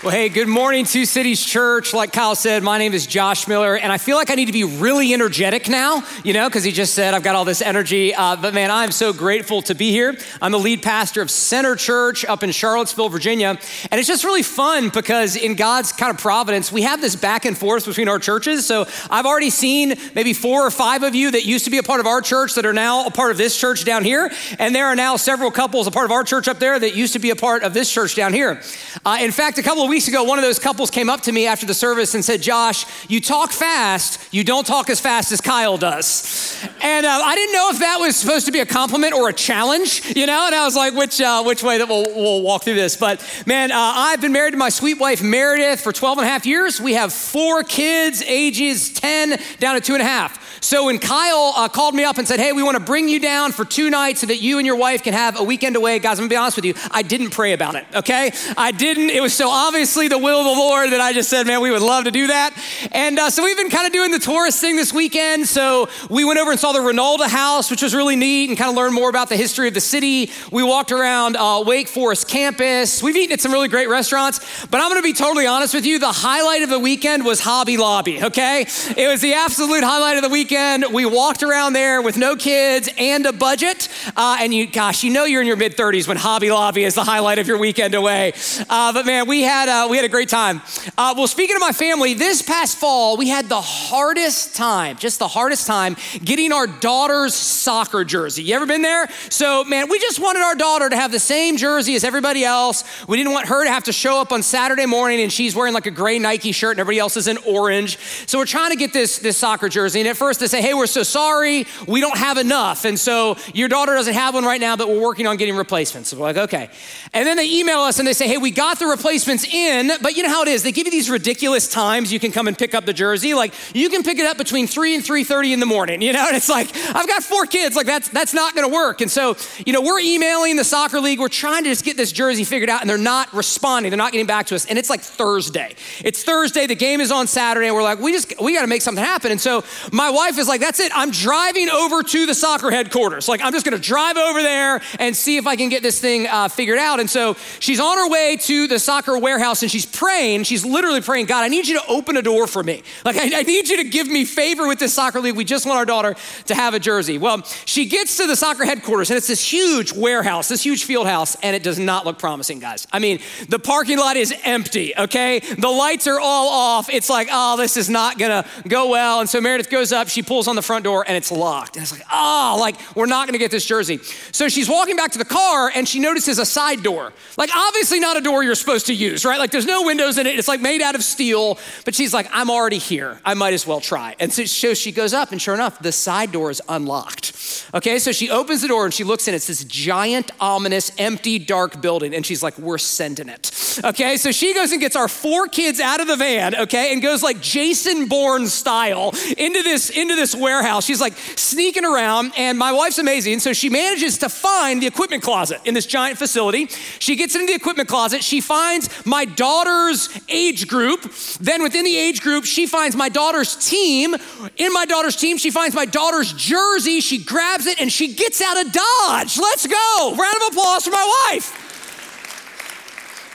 Well, hey, good morning, Two Cities Church. Like Kyle said, my name is Josh Miller, and I feel like I need to be really energetic now, you know, because he just said I've got all this energy. Uh, but man, I'm so grateful to be here. I'm the lead pastor of Center Church up in Charlottesville, Virginia. And it's just really fun because in God's kind of providence, we have this back and forth between our churches. So I've already seen maybe four or five of you that used to be a part of our church that are now a part of this church down here. And there are now several couples a part of our church up there that used to be a part of this church down here. Uh, in fact, a couple of weeks ago, one of those couples came up to me after the service and said, Josh, you talk fast, you don't talk as fast as Kyle does. And uh, I didn't know if that was supposed to be a compliment or a challenge, you know? And I was like, which, uh, which way that we'll, we'll, walk through this? But man, uh, I've been married to my sweet wife, Meredith, for 12 and a half years. We have four kids, ages 10 down to two and a half. So when Kyle uh, called me up and said, Hey, we want to bring you down for two nights so that you and your wife can have a weekend away, guys, I'm gonna be honest with you, I didn't pray about it, okay? I didn't. It was so obviously the will of the Lord that I just said, Man, we would love to do that. And uh, so we've been kind of doing the tourist thing this weekend. So we went over and saw the Reynolda House, which was really neat, and kind of learned more about the history of the city. We walked around uh, Wake Forest campus. We've eaten at some really great restaurants, but I'm gonna be totally honest with you. The highlight of the weekend was Hobby Lobby, okay? It was the absolute highlight of the weekend weekend. We walked around there with no kids and a budget. Uh, and you, gosh, you know you're in your mid 30s when Hobby Lobby is the highlight of your weekend away. Uh, but man, we had uh, we had a great time. Uh, well, speaking of my family, this past fall we had the hardest time, just the hardest time, getting our daughter's soccer jersey. You ever been there? So man, we just wanted our daughter to have the same jersey as everybody else. We didn't want her to have to show up on Saturday morning and she's wearing like a gray Nike shirt and everybody else is in orange. So we're trying to get this this soccer jersey. And at first to say, hey, we're so sorry, we don't have enough. And so your daughter doesn't have one right now, but we're working on getting replacements. So we're like, okay. And then they email us and they say, hey, we got the replacements in, but you know how it is. They give you these ridiculous times you can come and pick up the jersey. Like you can pick it up between 3 and 3.30 in the morning, you know? And it's like, I've got four kids, like that's, that's not gonna work. And so, you know, we're emailing the soccer league, we're trying to just get this jersey figured out and they're not responding, they're not getting back to us. And it's like Thursday. It's Thursday, the game is on Saturday, and we're like, we just, we gotta make something happen. And so my wife is like, that's it. I'm driving over to the soccer headquarters. Like, I'm just gonna drive over there and see if I can get this thing uh, figured out. And so she's on her way to the soccer warehouse and she's praying. She's literally praying, God, I need you to open a door for me. Like, I, I need you to give me favor with this soccer league. We just want our daughter to have a jersey. Well, she gets to the soccer headquarters and it's this huge warehouse, this huge field house, and it does not look promising, guys. I mean, the parking lot is empty, okay? The lights are all off. It's like, oh, this is not gonna go well. And so Meredith goes up, she pulls on the front door and it's locked. And it's like, oh, like we're not gonna get this jersey. So she's walking back to the car and she notices a side door. Like, obviously not a door you're supposed to use, right? Like, there's no windows in it. It's like made out of steel. But she's like, I'm already here. I might as well try. And so she goes up, and sure enough, the side door is unlocked. Okay, so she opens the door and she looks in. It's this giant, ominous, empty, dark building. And she's like, we're sending it. Okay, so she goes and gets our four kids out of the van, okay, and goes like Jason Bourne style into this, into this warehouse. She's like sneaking around, and my wife's amazing. So she manages to find the equipment closet in this giant facility. She gets into the equipment closet. She finds my daughter's age group. Then within the age group, she finds my daughter's team. In my daughter's team, she finds my daughter's jersey. She grabs it and she gets out of Dodge. Let's go. Round of applause for my wife.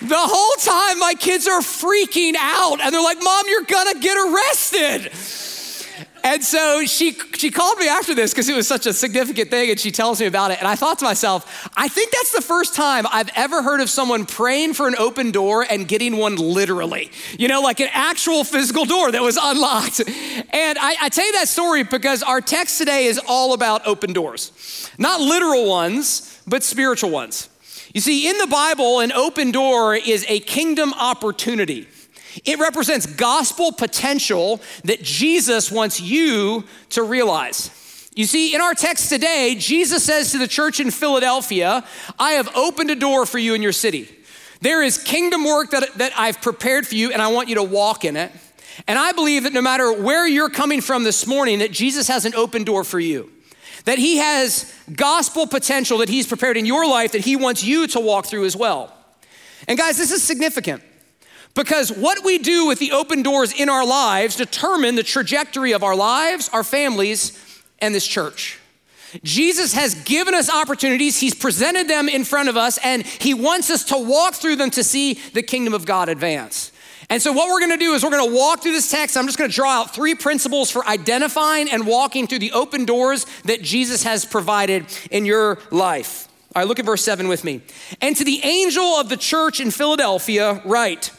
The whole time, my kids are freaking out and they're like, Mom, you're gonna get arrested. And so she, she called me after this because it was such a significant thing and she tells me about it. And I thought to myself, I think that's the first time I've ever heard of someone praying for an open door and getting one literally. You know, like an actual physical door that was unlocked. And I, I tell you that story because our text today is all about open doors. Not literal ones, but spiritual ones. You see, in the Bible, an open door is a kingdom opportunity. It represents gospel potential that Jesus wants you to realize. You see, in our text today, Jesus says to the church in Philadelphia, I have opened a door for you in your city. There is kingdom work that, that I've prepared for you, and I want you to walk in it. And I believe that no matter where you're coming from this morning, that Jesus has an open door for you. That he has gospel potential that he's prepared in your life that he wants you to walk through as well. And guys, this is significant because what we do with the open doors in our lives determine the trajectory of our lives, our families, and this church. Jesus has given us opportunities, He's presented them in front of us, and He wants us to walk through them to see the kingdom of God advance. And so, what we're gonna do is we're gonna walk through this text. I'm just gonna draw out three principles for identifying and walking through the open doors that Jesus has provided in your life. All right, look at verse 7 with me. And to the angel of the church in Philadelphia, write,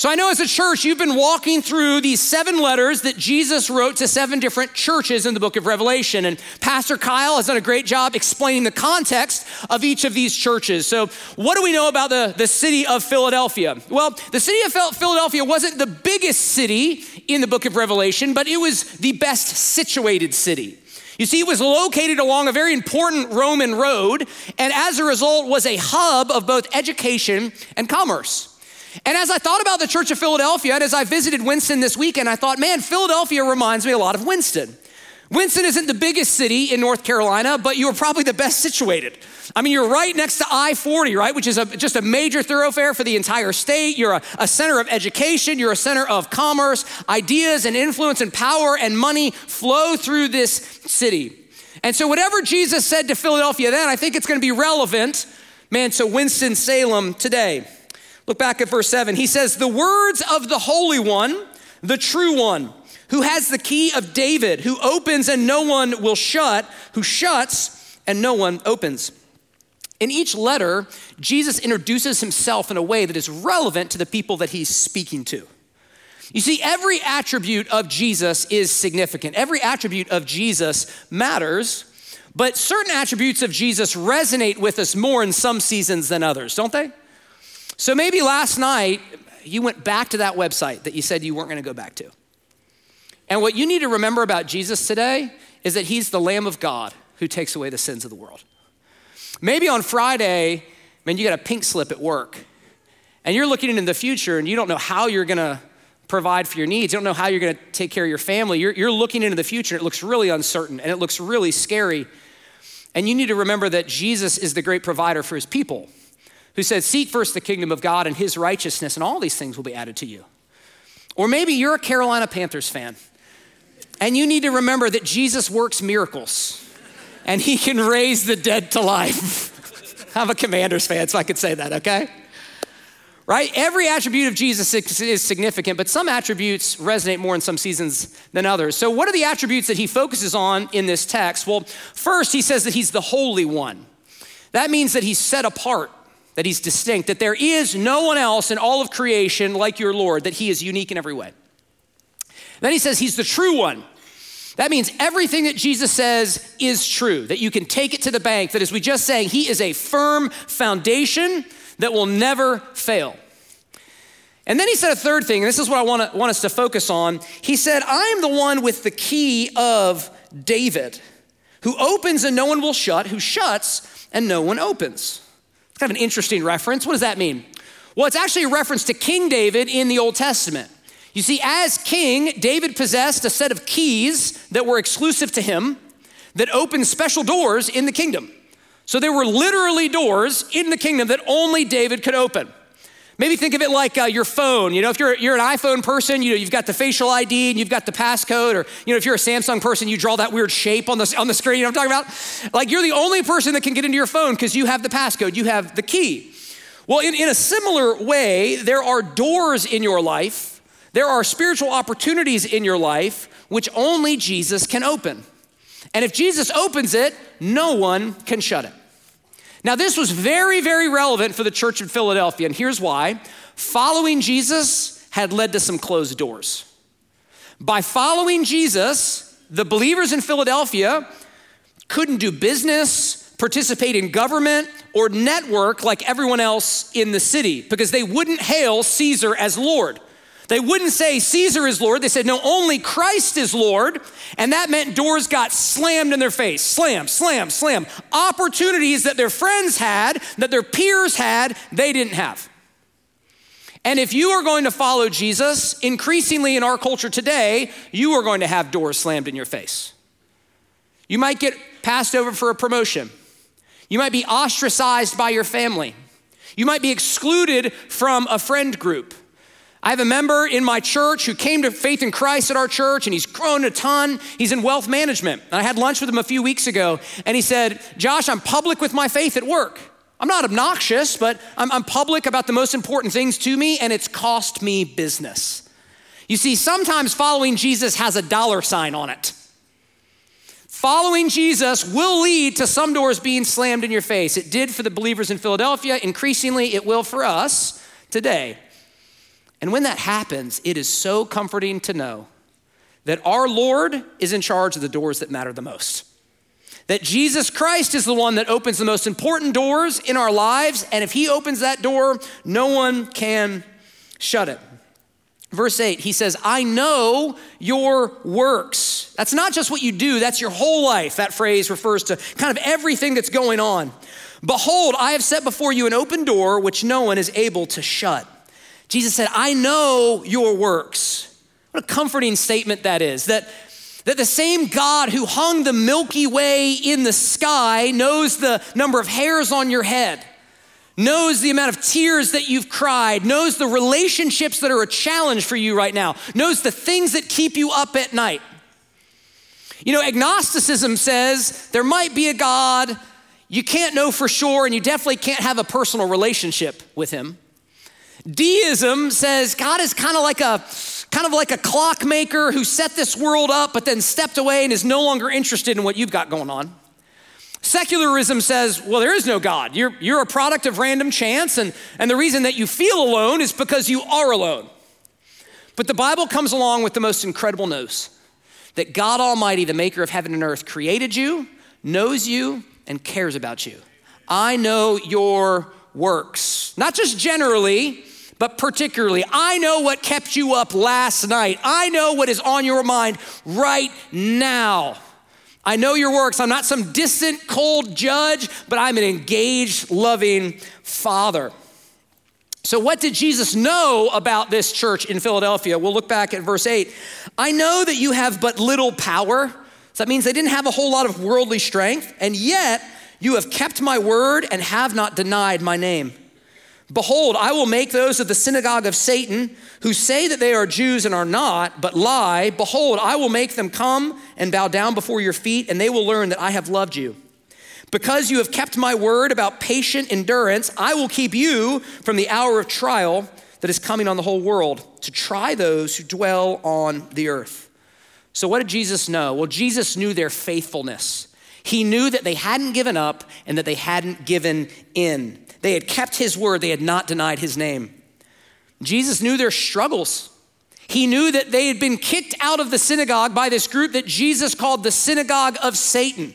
so I know as a church, you've been walking through these seven letters that Jesus wrote to seven different churches in the book of Revelation. And Pastor Kyle has done a great job explaining the context of each of these churches. So, what do we know about the, the city of Philadelphia? Well, the city of Philadelphia wasn't the biggest city in the book of Revelation, but it was the best situated city. You see, it was located along a very important Roman road, and as a result, was a hub of both education and commerce. And as I thought about the Church of Philadelphia, and as I visited Winston this weekend, I thought, man, Philadelphia reminds me a lot of Winston. Winston isn't the biggest city in North Carolina, but you are probably the best situated. I mean, you're right next to I 40, right? Which is a, just a major thoroughfare for the entire state. You're a, a center of education, you're a center of commerce. Ideas and influence and power and money flow through this city. And so, whatever Jesus said to Philadelphia then, I think it's going to be relevant, man, to Winston-Salem today. Look back at verse 7. He says, The words of the Holy One, the true one, who has the key of David, who opens and no one will shut, who shuts and no one opens. In each letter, Jesus introduces himself in a way that is relevant to the people that he's speaking to. You see, every attribute of Jesus is significant. Every attribute of Jesus matters, but certain attributes of Jesus resonate with us more in some seasons than others, don't they? So maybe last night you went back to that website that you said you weren't going to go back to. And what you need to remember about Jesus today is that he's the Lamb of God who takes away the sins of the world. Maybe on Friday, man, you got a pink slip at work and you're looking into the future and you don't know how you're going to provide for your needs. You don't know how you're going to take care of your family. You're, you're looking into the future. And it looks really uncertain and it looks really scary. And you need to remember that Jesus is the great provider for his people who said, Seek first the kingdom of God and his righteousness, and all these things will be added to you. Or maybe you're a Carolina Panthers fan, and you need to remember that Jesus works miracles and he can raise the dead to life. I'm a Commanders fan, so I could say that, okay? Right? Every attribute of Jesus is significant, but some attributes resonate more in some seasons than others. So, what are the attributes that he focuses on in this text? Well, first, he says that he's the Holy One. That means that he's set apart that he's distinct, that there is no one else in all of creation like your Lord, that he is unique in every way. Then he says he's the true one. That means everything that Jesus says is true, that you can take it to the bank, that as we just sang, he is a firm foundation that will never fail. And then he said a third thing, and this is what I want, to, want us to focus on. He said, I am the one with the key of David, who opens and no one will shut, who shuts and no one opens kind of an interesting reference. What does that mean? Well, it's actually a reference to King David in the Old Testament. You see, as king, David possessed a set of keys that were exclusive to him that opened special doors in the kingdom. So there were literally doors in the kingdom that only David could open. Maybe think of it like uh, your phone. You know, if you're, you're an iPhone person, you know, you've got the facial ID and you've got the passcode, or, you know, if you're a Samsung person, you draw that weird shape on the, on the screen, you know what I'm talking about? Like you're the only person that can get into your phone because you have the passcode, you have the key. Well, in, in a similar way, there are doors in your life, there are spiritual opportunities in your life which only Jesus can open. And if Jesus opens it, no one can shut it. Now, this was very, very relevant for the church in Philadelphia, and here's why. Following Jesus had led to some closed doors. By following Jesus, the believers in Philadelphia couldn't do business, participate in government, or network like everyone else in the city because they wouldn't hail Caesar as Lord. They wouldn't say Caesar is Lord. They said, no, only Christ is Lord. And that meant doors got slammed in their face. Slam, slam, slam. Opportunities that their friends had, that their peers had, they didn't have. And if you are going to follow Jesus, increasingly in our culture today, you are going to have doors slammed in your face. You might get passed over for a promotion. You might be ostracized by your family. You might be excluded from a friend group. I have a member in my church who came to faith in Christ at our church and he's grown a ton. He's in wealth management. And I had lunch with him a few weeks ago and he said, Josh, I'm public with my faith at work. I'm not obnoxious, but I'm, I'm public about the most important things to me and it's cost me business. You see, sometimes following Jesus has a dollar sign on it. Following Jesus will lead to some doors being slammed in your face. It did for the believers in Philadelphia. Increasingly, it will for us today. And when that happens, it is so comforting to know that our Lord is in charge of the doors that matter the most. That Jesus Christ is the one that opens the most important doors in our lives, and if He opens that door, no one can shut it. Verse 8, he says, I know your works. That's not just what you do, that's your whole life. That phrase refers to kind of everything that's going on. Behold, I have set before you an open door which no one is able to shut. Jesus said, I know your works. What a comforting statement that is. That, that the same God who hung the Milky Way in the sky knows the number of hairs on your head, knows the amount of tears that you've cried, knows the relationships that are a challenge for you right now, knows the things that keep you up at night. You know, agnosticism says there might be a God, you can't know for sure, and you definitely can't have a personal relationship with him. Deism says God is kind of like a kind of like a clockmaker who set this world up but then stepped away and is no longer interested in what you've got going on. Secularism says, well, there is no God. You're, you're a product of random chance, and, and the reason that you feel alone is because you are alone. But the Bible comes along with the most incredible news that God Almighty, the maker of heaven and earth, created you, knows you, and cares about you. I know your works, not just generally, but particularly, I know what kept you up last night. I know what is on your mind right now. I know your works. I'm not some distant, cold judge, but I'm an engaged, loving father. So, what did Jesus know about this church in Philadelphia? We'll look back at verse 8. I know that you have but little power. So that means they didn't have a whole lot of worldly strength, and yet you have kept my word and have not denied my name. Behold, I will make those of the synagogue of Satan who say that they are Jews and are not, but lie. Behold, I will make them come and bow down before your feet, and they will learn that I have loved you. Because you have kept my word about patient endurance, I will keep you from the hour of trial that is coming on the whole world to try those who dwell on the earth. So, what did Jesus know? Well, Jesus knew their faithfulness. He knew that they hadn't given up and that they hadn't given in. They had kept his word, they had not denied his name. Jesus knew their struggles. He knew that they had been kicked out of the synagogue by this group that Jesus called the synagogue of Satan.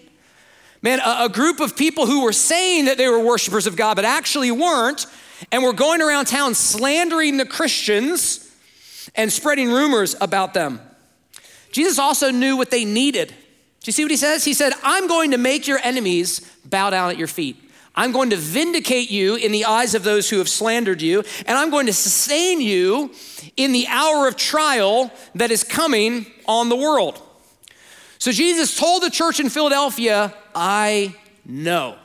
Man, a, a group of people who were saying that they were worshipers of God, but actually weren't, and were going around town slandering the Christians and spreading rumors about them. Jesus also knew what they needed. Do you see what he says? He said, I'm going to make your enemies bow down at your feet. I'm going to vindicate you in the eyes of those who have slandered you, and I'm going to sustain you in the hour of trial that is coming on the world. So Jesus told the church in Philadelphia, I know.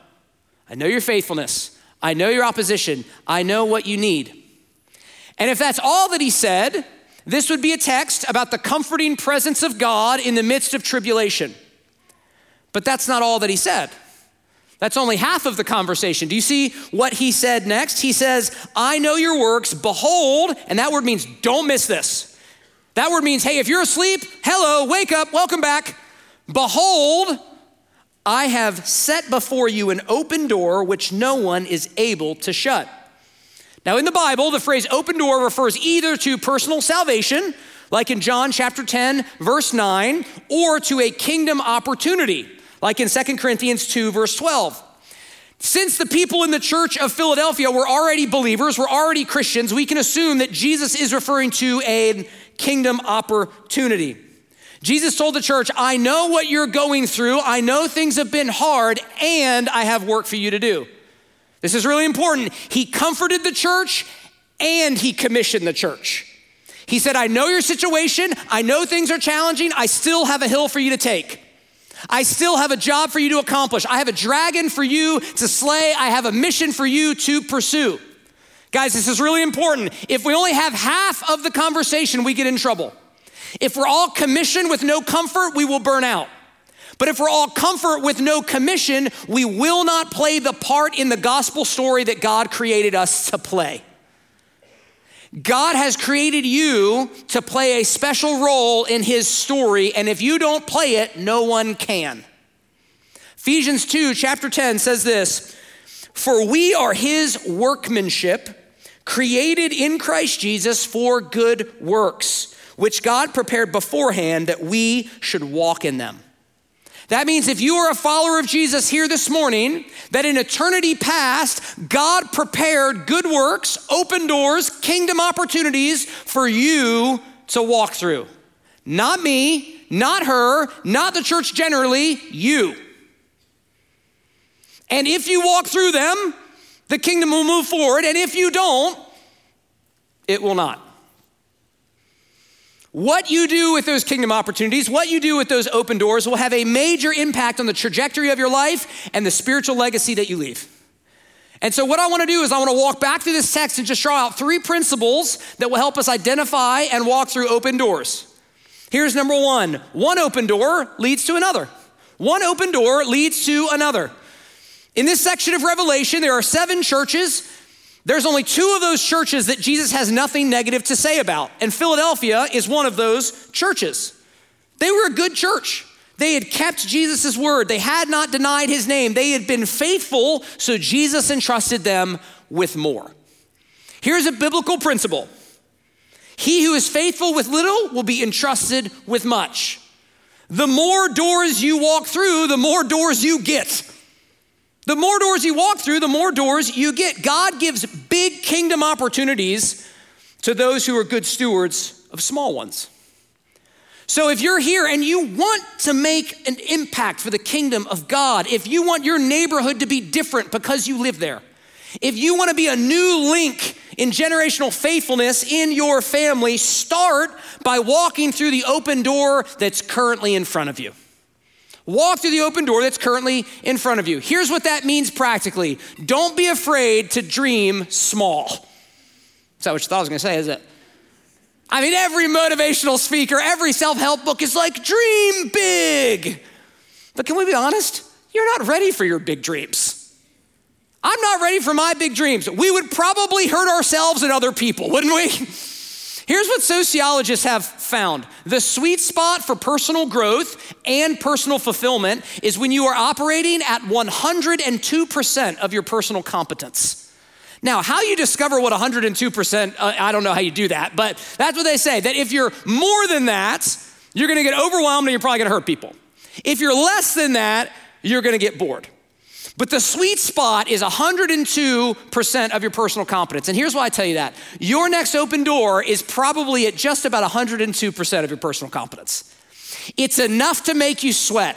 I know your faithfulness. I know your opposition. I know what you need. And if that's all that he said, this would be a text about the comforting presence of God in the midst of tribulation. But that's not all that he said. That's only half of the conversation. Do you see what he said next? He says, I know your works, behold, and that word means don't miss this. That word means, hey, if you're asleep, hello, wake up, welcome back. Behold, I have set before you an open door which no one is able to shut. Now, in the Bible, the phrase open door refers either to personal salvation, like in John chapter 10, verse 9, or to a kingdom opportunity like in 2 Corinthians 2, verse 12. Since the people in the church of Philadelphia were already believers, were already Christians, we can assume that Jesus is referring to a kingdom opportunity. Jesus told the church, I know what you're going through, I know things have been hard, and I have work for you to do. This is really important. He comforted the church and he commissioned the church. He said, I know your situation, I know things are challenging, I still have a hill for you to take. I still have a job for you to accomplish. I have a dragon for you to slay. I have a mission for you to pursue. Guys, this is really important. If we only have half of the conversation, we get in trouble. If we're all commission with no comfort, we will burn out. But if we're all comfort with no commission, we will not play the part in the gospel story that God created us to play. God has created you to play a special role in his story, and if you don't play it, no one can. Ephesians 2, chapter 10 says this For we are his workmanship, created in Christ Jesus for good works, which God prepared beforehand that we should walk in them. That means if you are a follower of Jesus here this morning, that in eternity past, God prepared good works, open doors, kingdom opportunities for you to walk through. Not me, not her, not the church generally, you. And if you walk through them, the kingdom will move forward. And if you don't, it will not. What you do with those kingdom opportunities, what you do with those open doors, will have a major impact on the trajectory of your life and the spiritual legacy that you leave. And so, what I want to do is, I want to walk back through this text and just draw out three principles that will help us identify and walk through open doors. Here's number one one open door leads to another. One open door leads to another. In this section of Revelation, there are seven churches there's only two of those churches that Jesus has nothing negative to say about, and Philadelphia is one of those churches. They were a good church. They had kept Jesus' word. They had not denied his name. They had been faithful, so Jesus entrusted them with more. Here's a biblical principle He who is faithful with little will be entrusted with much. The more doors you walk through, the more doors you get. The more doors you walk through, the more doors you get. God gives big kingdom opportunities to those who are good stewards of small ones. So if you're here and you want to make an impact for the kingdom of God, if you want your neighborhood to be different because you live there, if you want to be a new link in generational faithfulness in your family, start by walking through the open door that's currently in front of you. Walk through the open door that's currently in front of you. Here's what that means practically don't be afraid to dream small. Is that what you thought I was gonna say, is it? I mean, every motivational speaker, every self help book is like, dream big. But can we be honest? You're not ready for your big dreams. I'm not ready for my big dreams. We would probably hurt ourselves and other people, wouldn't we? Here's what sociologists have found the sweet spot for personal growth and personal fulfillment is when you are operating at 102% of your personal competence. Now, how you discover what 102%, uh, I don't know how you do that, but that's what they say that if you're more than that, you're gonna get overwhelmed and you're probably gonna hurt people. If you're less than that, you're gonna get bored. But the sweet spot is 102% of your personal competence. And here's why I tell you that your next open door is probably at just about 102% of your personal competence. It's enough to make you sweat.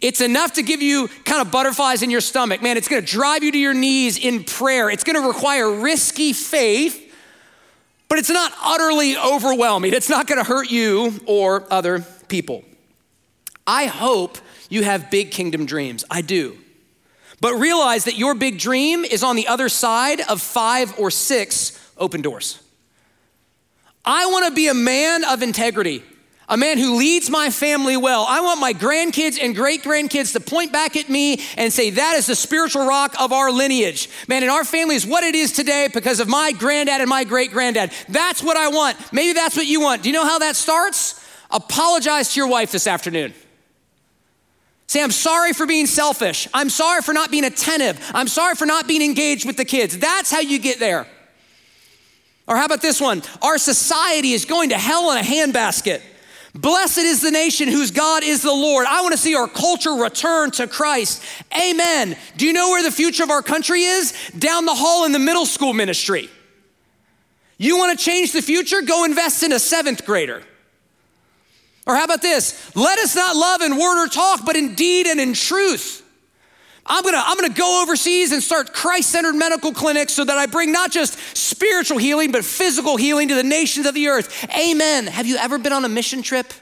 It's enough to give you kind of butterflies in your stomach. Man, it's gonna drive you to your knees in prayer. It's gonna require risky faith, but it's not utterly overwhelming. It's not gonna hurt you or other people. I hope you have big kingdom dreams. I do. But realize that your big dream is on the other side of five or six open doors. I wanna be a man of integrity, a man who leads my family well. I want my grandkids and great grandkids to point back at me and say, That is the spiritual rock of our lineage. Man, and our family is what it is today because of my granddad and my great granddad. That's what I want. Maybe that's what you want. Do you know how that starts? Apologize to your wife this afternoon. Say, I'm sorry for being selfish. I'm sorry for not being attentive. I'm sorry for not being engaged with the kids. That's how you get there. Or how about this one? Our society is going to hell in a handbasket. Blessed is the nation whose God is the Lord. I want to see our culture return to Christ. Amen. Do you know where the future of our country is? Down the hall in the middle school ministry. You want to change the future? Go invest in a seventh grader. Or how about this? Let us not love in word or talk, but in deed and in truth. I'm gonna, I'm gonna go overseas and start Christ centered medical clinics so that I bring not just spiritual healing, but physical healing to the nations of the earth. Amen. Have you ever been on a mission trip?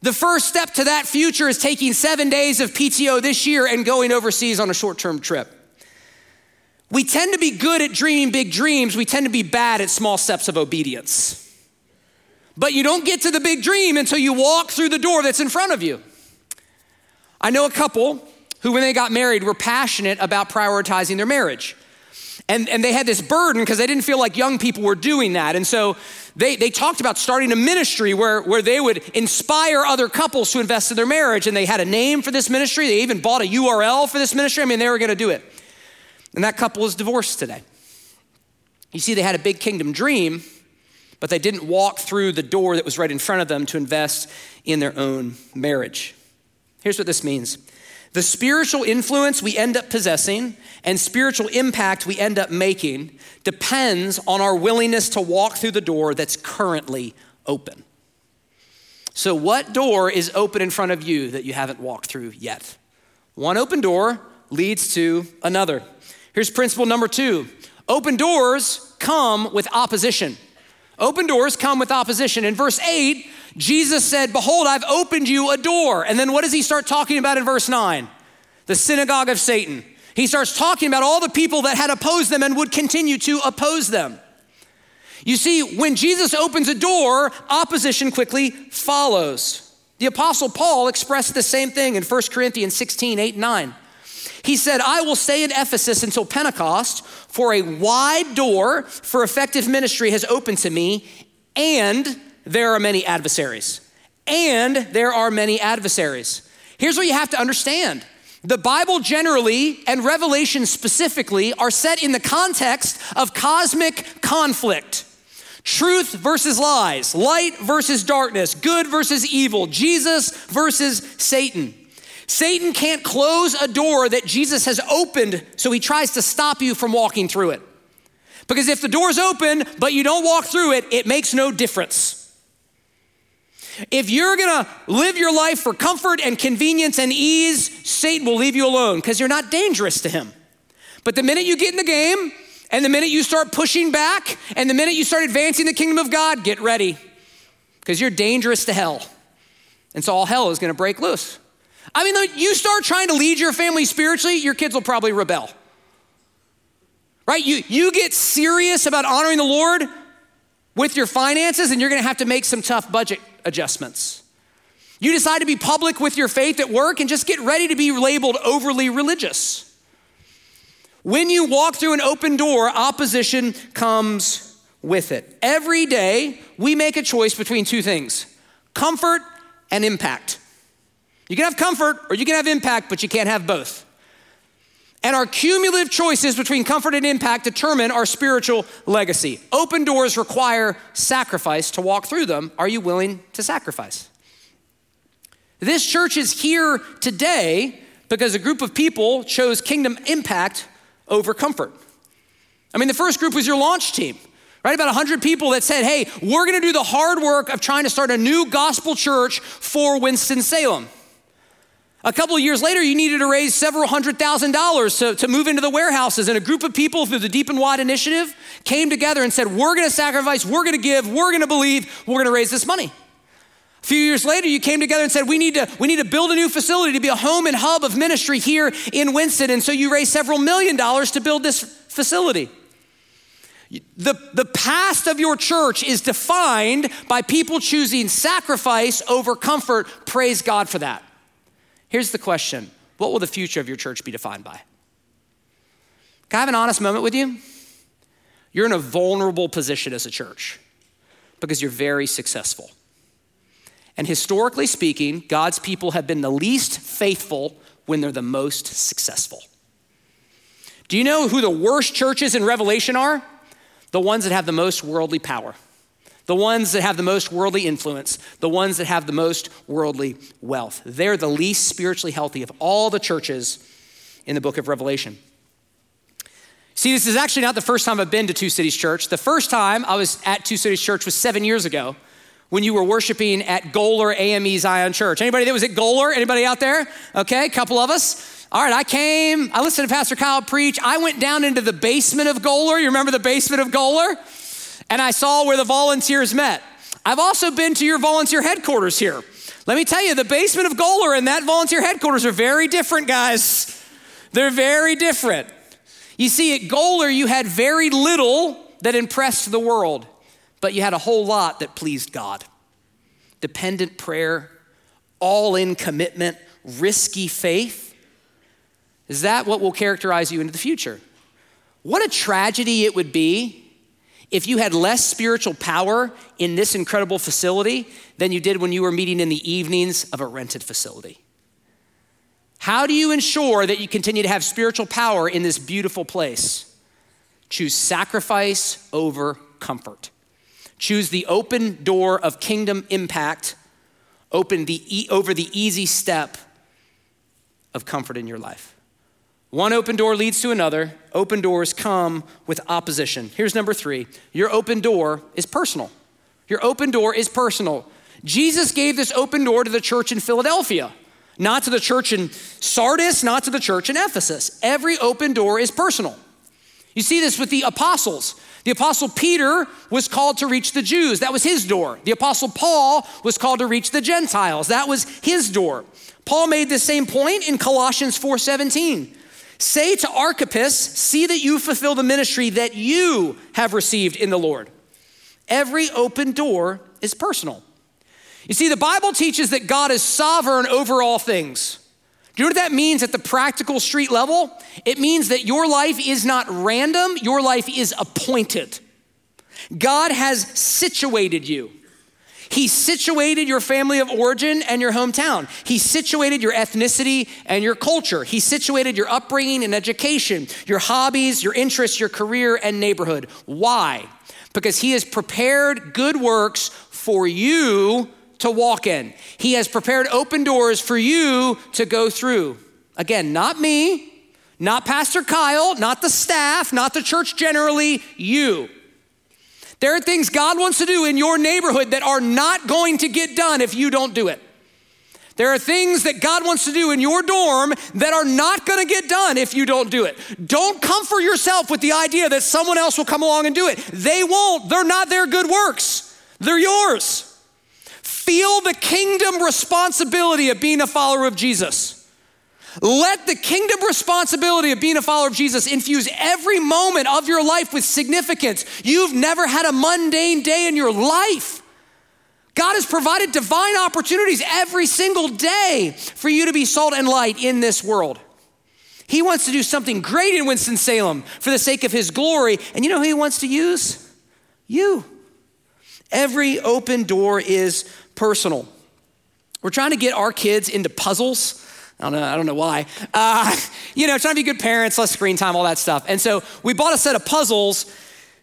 The first step to that future is taking seven days of PTO this year and going overseas on a short term trip. We tend to be good at dreaming big dreams, we tend to be bad at small steps of obedience. But you don't get to the big dream until you walk through the door that's in front of you. I know a couple who, when they got married, were passionate about prioritizing their marriage. And, and they had this burden because they didn't feel like young people were doing that. And so they, they talked about starting a ministry where, where they would inspire other couples to invest in their marriage. And they had a name for this ministry. They even bought a URL for this ministry. I mean, they were going to do it. And that couple is divorced today. You see, they had a big kingdom dream, but they didn't walk through the door that was right in front of them to invest in their own marriage. Here's what this means the spiritual influence we end up possessing and spiritual impact we end up making depends on our willingness to walk through the door that's currently open. So, what door is open in front of you that you haven't walked through yet? One open door leads to another. Here's principle number two open doors come with opposition. Open doors come with opposition. In verse 8, Jesus said, Behold, I've opened you a door. And then what does he start talking about in verse 9? The synagogue of Satan. He starts talking about all the people that had opposed them and would continue to oppose them. You see, when Jesus opens a door, opposition quickly follows. The Apostle Paul expressed the same thing in 1 Corinthians 16 8 9. He said, I will stay in Ephesus until Pentecost, for a wide door for effective ministry has opened to me, and there are many adversaries. And there are many adversaries. Here's what you have to understand the Bible generally and Revelation specifically are set in the context of cosmic conflict. Truth versus lies, light versus darkness, good versus evil, Jesus versus Satan. Satan can't close a door that Jesus has opened, so he tries to stop you from walking through it. Because if the door's open, but you don't walk through it, it makes no difference. If you're gonna live your life for comfort and convenience and ease, Satan will leave you alone because you're not dangerous to him. But the minute you get in the game, and the minute you start pushing back, and the minute you start advancing the kingdom of God, get ready because you're dangerous to hell. And so all hell is gonna break loose. I mean, you start trying to lead your family spiritually, your kids will probably rebel. Right? You, you get serious about honoring the Lord with your finances, and you're gonna have to make some tough budget adjustments. You decide to be public with your faith at work, and just get ready to be labeled overly religious. When you walk through an open door, opposition comes with it. Every day, we make a choice between two things comfort and impact. You can have comfort or you can have impact, but you can't have both. And our cumulative choices between comfort and impact determine our spiritual legacy. Open doors require sacrifice to walk through them. Are you willing to sacrifice? This church is here today because a group of people chose kingdom impact over comfort. I mean, the first group was your launch team, right? About 100 people that said, hey, we're gonna do the hard work of trying to start a new gospel church for Winston-Salem. A couple of years later, you needed to raise several hundred thousand dollars to, to move into the warehouses. And a group of people through the Deep and Wide Initiative came together and said, We're gonna sacrifice, we're gonna give, we're gonna believe, we're gonna raise this money. A few years later, you came together and said, we need, to, we need to build a new facility to be a home and hub of ministry here in Winston. And so you raised several million dollars to build this facility. The, the past of your church is defined by people choosing sacrifice over comfort. Praise God for that. Here's the question What will the future of your church be defined by? Can I have an honest moment with you? You're in a vulnerable position as a church because you're very successful. And historically speaking, God's people have been the least faithful when they're the most successful. Do you know who the worst churches in Revelation are? The ones that have the most worldly power the ones that have the most worldly influence, the ones that have the most worldly wealth. They're the least spiritually healthy of all the churches in the book of Revelation. See, this is actually not the first time I've been to Two Cities Church. The first time I was at Two Cities Church was seven years ago when you were worshiping at Goler AME Zion Church. Anybody that was at Goler? Anybody out there? Okay, a couple of us. All right, I came, I listened to Pastor Kyle preach. I went down into the basement of Goler. You remember the basement of Goler? And I saw where the volunteers met. I've also been to your volunteer headquarters here. Let me tell you, the basement of Goler and that volunteer headquarters are very different, guys. They're very different. You see, at Goler, you had very little that impressed the world, but you had a whole lot that pleased God. Dependent prayer, all in commitment, risky faith. Is that what will characterize you into the future? What a tragedy it would be if you had less spiritual power in this incredible facility than you did when you were meeting in the evenings of a rented facility. How do you ensure that you continue to have spiritual power in this beautiful place? Choose sacrifice over comfort. Choose the open door of kingdom impact open the over the easy step of comfort in your life. One open door leads to another. Open doors come with opposition. Here's number three your open door is personal. Your open door is personal. Jesus gave this open door to the church in Philadelphia not to the church in Sardis, not to the church in Ephesus. Every open door is personal. You see this with the apostles. The apostle Peter was called to reach the Jews. That was his door. The apostle Paul was called to reach the Gentiles. That was his door. Paul made the same point in Colossians 4:17. Say to Archippus, see that you fulfill the ministry that you have received in the Lord. Every open door is personal. You see, the Bible teaches that God is sovereign over all things. Do you know what that means at the practical street level? It means that your life is not random, your life is appointed. God has situated you. He situated your family of origin and your hometown. He situated your ethnicity and your culture. He situated your upbringing and education, your hobbies, your interests, your career, and neighborhood. Why? Because He has prepared good works for you to walk in. He has prepared open doors for you to go through. Again, not me, not Pastor Kyle, not the staff, not the church generally, you. There are things God wants to do in your neighborhood that are not going to get done if you don't do it. There are things that God wants to do in your dorm that are not going to get done if you don't do it. Don't comfort yourself with the idea that someone else will come along and do it. They won't. They're not their good works, they're yours. Feel the kingdom responsibility of being a follower of Jesus. Let the kingdom responsibility of being a follower of Jesus infuse every moment of your life with significance. You've never had a mundane day in your life. God has provided divine opportunities every single day for you to be salt and light in this world. He wants to do something great in Winston-Salem for the sake of his glory. And you know who he wants to use? You. Every open door is personal. We're trying to get our kids into puzzles. I don't know, I don't know why. Uh, you know, trying to be good parents, less screen time, all that stuff. And so we bought a set of puzzles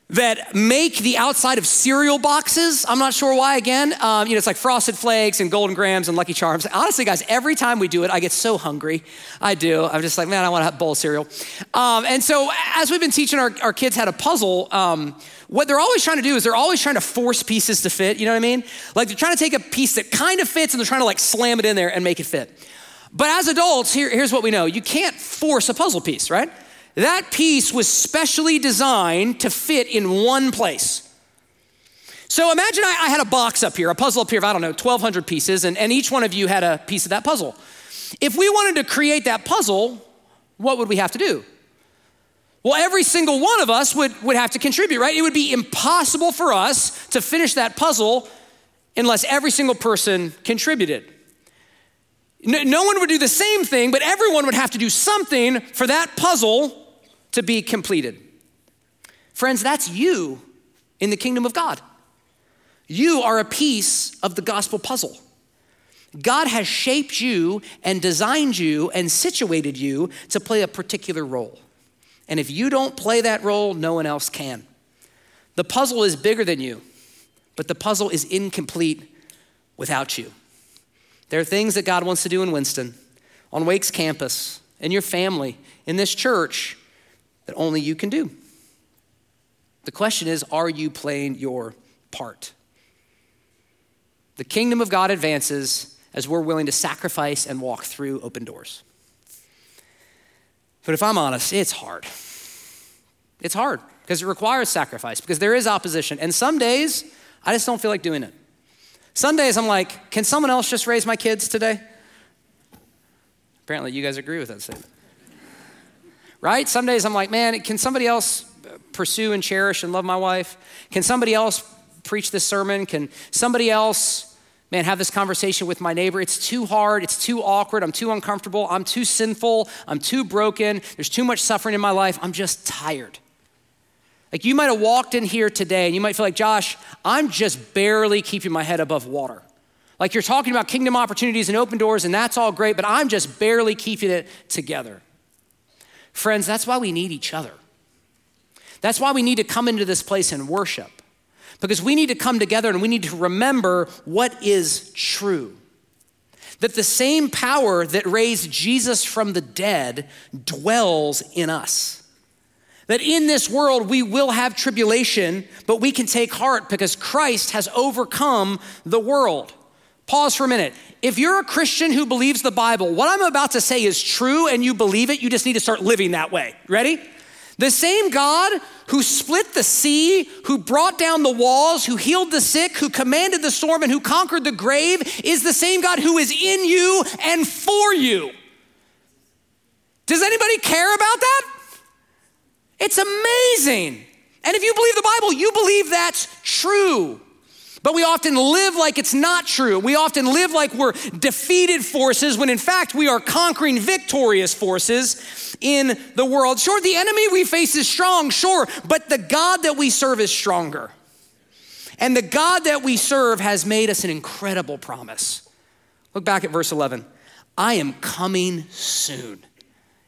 that make the outside of cereal boxes. I'm not sure why, again. Um, you know, it's like Frosted Flakes and Golden Grahams and Lucky Charms. Honestly, guys, every time we do it, I get so hungry. I do. I'm just like, man, I want a bowl of cereal. Um, and so as we've been teaching our, our kids how to puzzle, um, what they're always trying to do is they're always trying to force pieces to fit. You know what I mean? Like they're trying to take a piece that kind of fits and they're trying to like slam it in there and make it fit. But as adults, here, here's what we know you can't force a puzzle piece, right? That piece was specially designed to fit in one place. So imagine I, I, had a box up here, a puzzle up here of, I don't know, 1,200 pieces, and, and each one of you had a piece of that puzzle. If we wanted to create that puzzle, what would we have to do? Well, every single one of us would, would have to contribute, right? It would be impossible for us to finish that puzzle unless every single person contributed. No, no one would do the same thing, but everyone would have to do something for that puzzle to be completed. Friends, that's you in the kingdom of God. You are a piece of the gospel puzzle. God has shaped you and designed you and situated you to play a particular role. And if you don't play that role, no one else can. The puzzle is bigger than you, but the puzzle is incomplete without you. There are things that God wants to do in Winston, on Wake's campus, in your family, in this church, that only you can do. The question is are you playing your part? The kingdom of God advances as we're willing to sacrifice and walk through open doors. But if I'm honest, it's hard. It's hard because it requires sacrifice, because there is opposition. And some days, I just don't feel like doing it. Some days I'm like, can someone else just raise my kids today? Apparently, you guys agree with that statement. right? Some days I'm like, man, can somebody else pursue and cherish and love my wife? Can somebody else preach this sermon? Can somebody else, man, have this conversation with my neighbor? It's too hard. It's too awkward. I'm too uncomfortable. I'm too sinful. I'm too broken. There's too much suffering in my life. I'm just tired. Like you might have walked in here today and you might feel like, Josh, I'm just barely keeping my head above water. Like you're talking about kingdom opportunities and open doors, and that's all great, but I'm just barely keeping it together. Friends, that's why we need each other. That's why we need to come into this place and worship, because we need to come together and we need to remember what is true. That the same power that raised Jesus from the dead dwells in us. That in this world we will have tribulation, but we can take heart because Christ has overcome the world. Pause for a minute. If you're a Christian who believes the Bible, what I'm about to say is true and you believe it, you just need to start living that way. Ready? The same God who split the sea, who brought down the walls, who healed the sick, who commanded the storm, and who conquered the grave is the same God who is in you and for you. Does anybody care about that? It's amazing. And if you believe the Bible, you believe that's true. But we often live like it's not true. We often live like we're defeated forces when in fact we are conquering victorious forces in the world. Sure, the enemy we face is strong, sure, but the God that we serve is stronger. And the God that we serve has made us an incredible promise. Look back at verse 11. I am coming soon.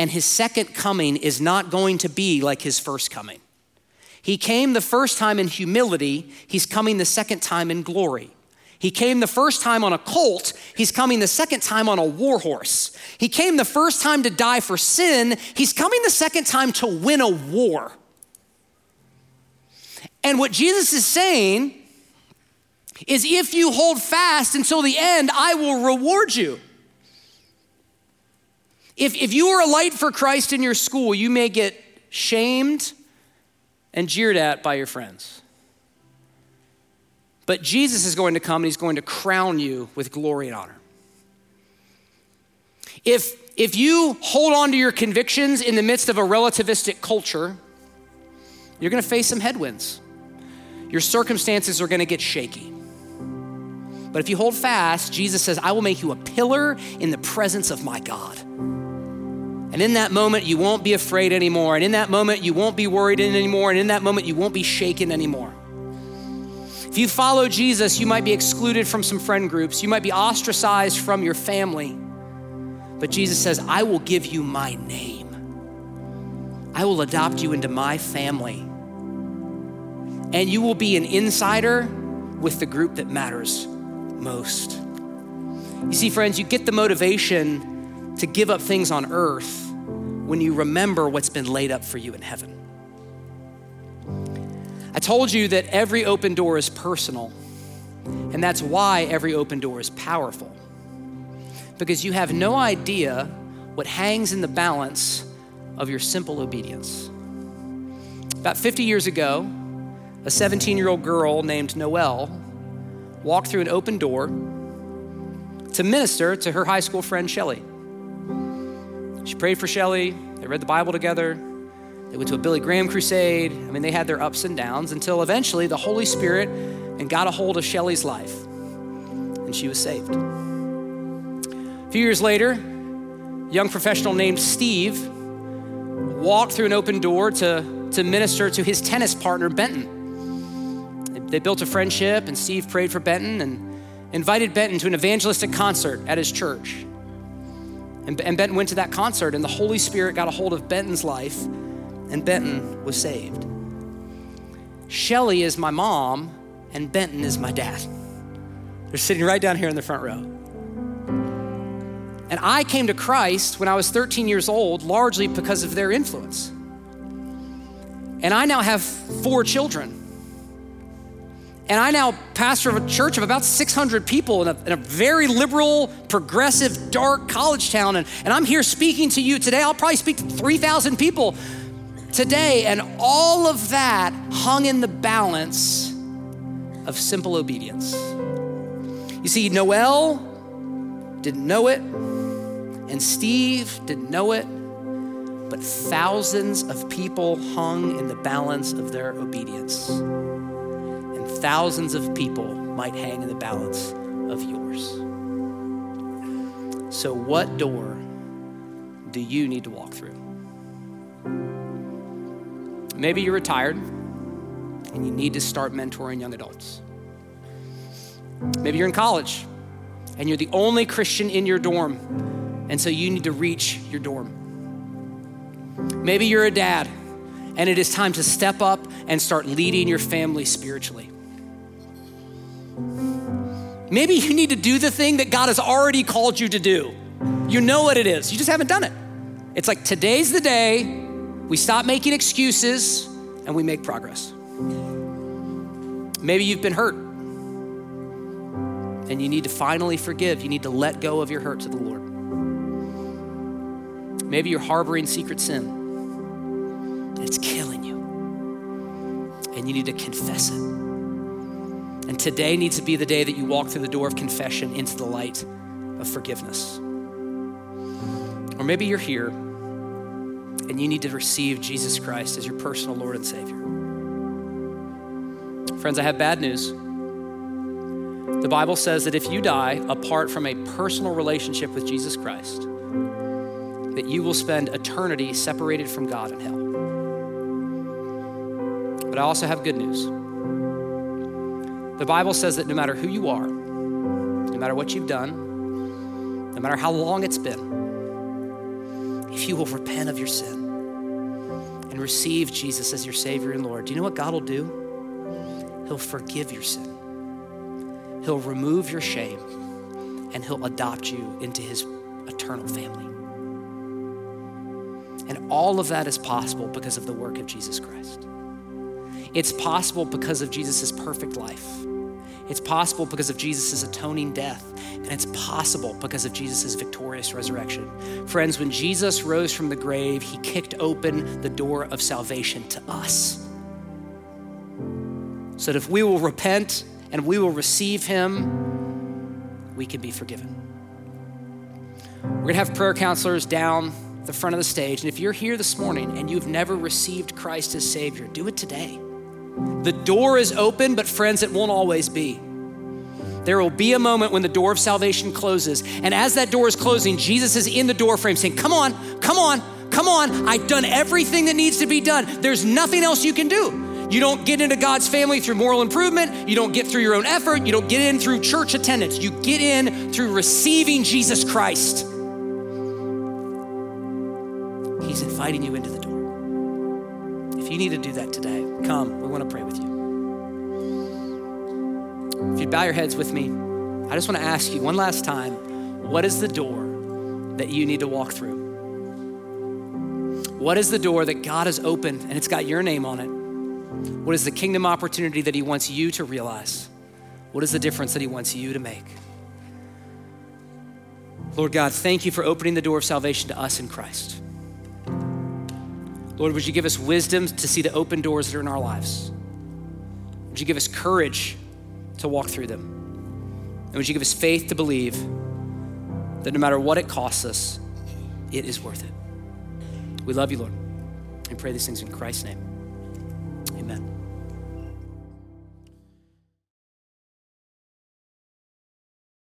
And his second coming is not going to be like his first coming. He came the first time in humility, he's coming the second time in glory. He came the first time on a colt, he's coming the second time on a war horse. He came the first time to die for sin, he's coming the second time to win a war. And what Jesus is saying is if you hold fast until the end, I will reward you. If, if you are a light for Christ in your school, you may get shamed and jeered at by your friends. But Jesus is going to come and he's going to crown you with glory and honor. If, if you hold on to your convictions in the midst of a relativistic culture, you're going to face some headwinds. Your circumstances are going to get shaky. But if you hold fast, Jesus says, I will make you a pillar in the presence of my God. And in that moment, you won't be afraid anymore. And in that moment, you won't be worried anymore. And in that moment, you won't be shaken anymore. If you follow Jesus, you might be excluded from some friend groups, you might be ostracized from your family. But Jesus says, I will give you my name, I will adopt you into my family. And you will be an insider with the group that matters most. You see, friends, you get the motivation to give up things on earth when you remember what's been laid up for you in heaven. I told you that every open door is personal, and that's why every open door is powerful. Because you have no idea what hangs in the balance of your simple obedience. About 50 years ago, a 17 year old girl named Noelle walked through an open door to minister to her high school friend Shelly. She prayed for Shelly. They read the Bible together. They went to a Billy Graham crusade. I mean, they had their ups and downs until eventually the Holy Spirit and got a hold of Shelly's life, and she was saved. A few years later, a young professional named Steve walked through an open door to, to minister to his tennis partner, Benton. They, they built a friendship, and Steve prayed for Benton and invited Benton to an evangelistic concert at his church. And, and Benton went to that concert, and the Holy Spirit got a hold of Benton's life, and Benton was saved. Shelly is my mom, and Benton is my dad. They're sitting right down here in the front row. And I came to Christ when I was 13 years old, largely because of their influence. And I now have four children. And I now pastor of a church of about 600 people in a, in a, very liberal, progressive, dark college town. And, and I'm here speaking to you today. I'll probably speak to 3,000 people today. And all of that hung in the balance of simple obedience. You see, Noel didn't know it, and Steve didn't know it, but thousands of people hung in the balance of their obedience. And thousands of people might hang in the balance of yours. So, what door do you need to walk through? Maybe you're retired and you need to start mentoring young adults. Maybe you're in college and you're the only Christian in your dorm, and so you need to reach your dorm. Maybe you're a dad and it is time to step up and start leading your family spiritually. Maybe you need to do the thing that God has already called you to do. You know what it is, you just haven't done it. It's like today's the day we stop making excuses and we make progress. Maybe you've been hurt and you need to finally forgive. You need to let go of your hurt to the Lord. Maybe you're harboring secret sin. It's killing you. And you need to confess it. And today needs to be the day that you walk through the door of confession into the light of forgiveness. Or maybe you're here and you need to receive Jesus Christ as your personal Lord and Savior. Friends, I have bad news. The Bible says that if you die apart from a personal relationship with Jesus Christ, that you will spend eternity separated from God in hell. But I also have good news. The Bible says that no matter who you are, no matter what you've done, no matter how long it's been, if you will repent of your sin and receive Jesus as your Savior and Lord, do you know what God will do? He'll forgive your sin, He'll remove your shame, and He'll adopt you into His eternal family. And all of that is possible because of the work of Jesus Christ. It's possible because of Jesus' perfect life. It's possible because of Jesus' atoning death. And it's possible because of Jesus' victorious resurrection. Friends, when Jesus rose from the grave, he kicked open the door of salvation to us. So that if we will repent and we will receive him, we can be forgiven. We're gonna have prayer counselors down the front of the stage. And if you're here this morning and you've never received Christ as Savior, do it today. The door is open, but friends, it won't always be. There will be a moment when the door of salvation closes. And as that door is closing, Jesus is in the door frame saying, Come on, come on, come on. I've done everything that needs to be done. There's nothing else you can do. You don't get into God's family through moral improvement. You don't get through your own effort. You don't get in through church attendance. You get in through receiving Jesus Christ. He's inviting you into the door. If you need to do that today, come. We want to pray with you. If you bow your heads with me, I just want to ask you one last time what is the door that you need to walk through? What is the door that God has opened and it's got your name on it? What is the kingdom opportunity that He wants you to realize? What is the difference that He wants you to make? Lord God, thank you for opening the door of salvation to us in Christ. Lord, would you give us wisdom to see the open doors that are in our lives? Would you give us courage to walk through them? And would you give us faith to believe that no matter what it costs us, it is worth it? We love you, Lord, and pray these things in Christ's name. Amen.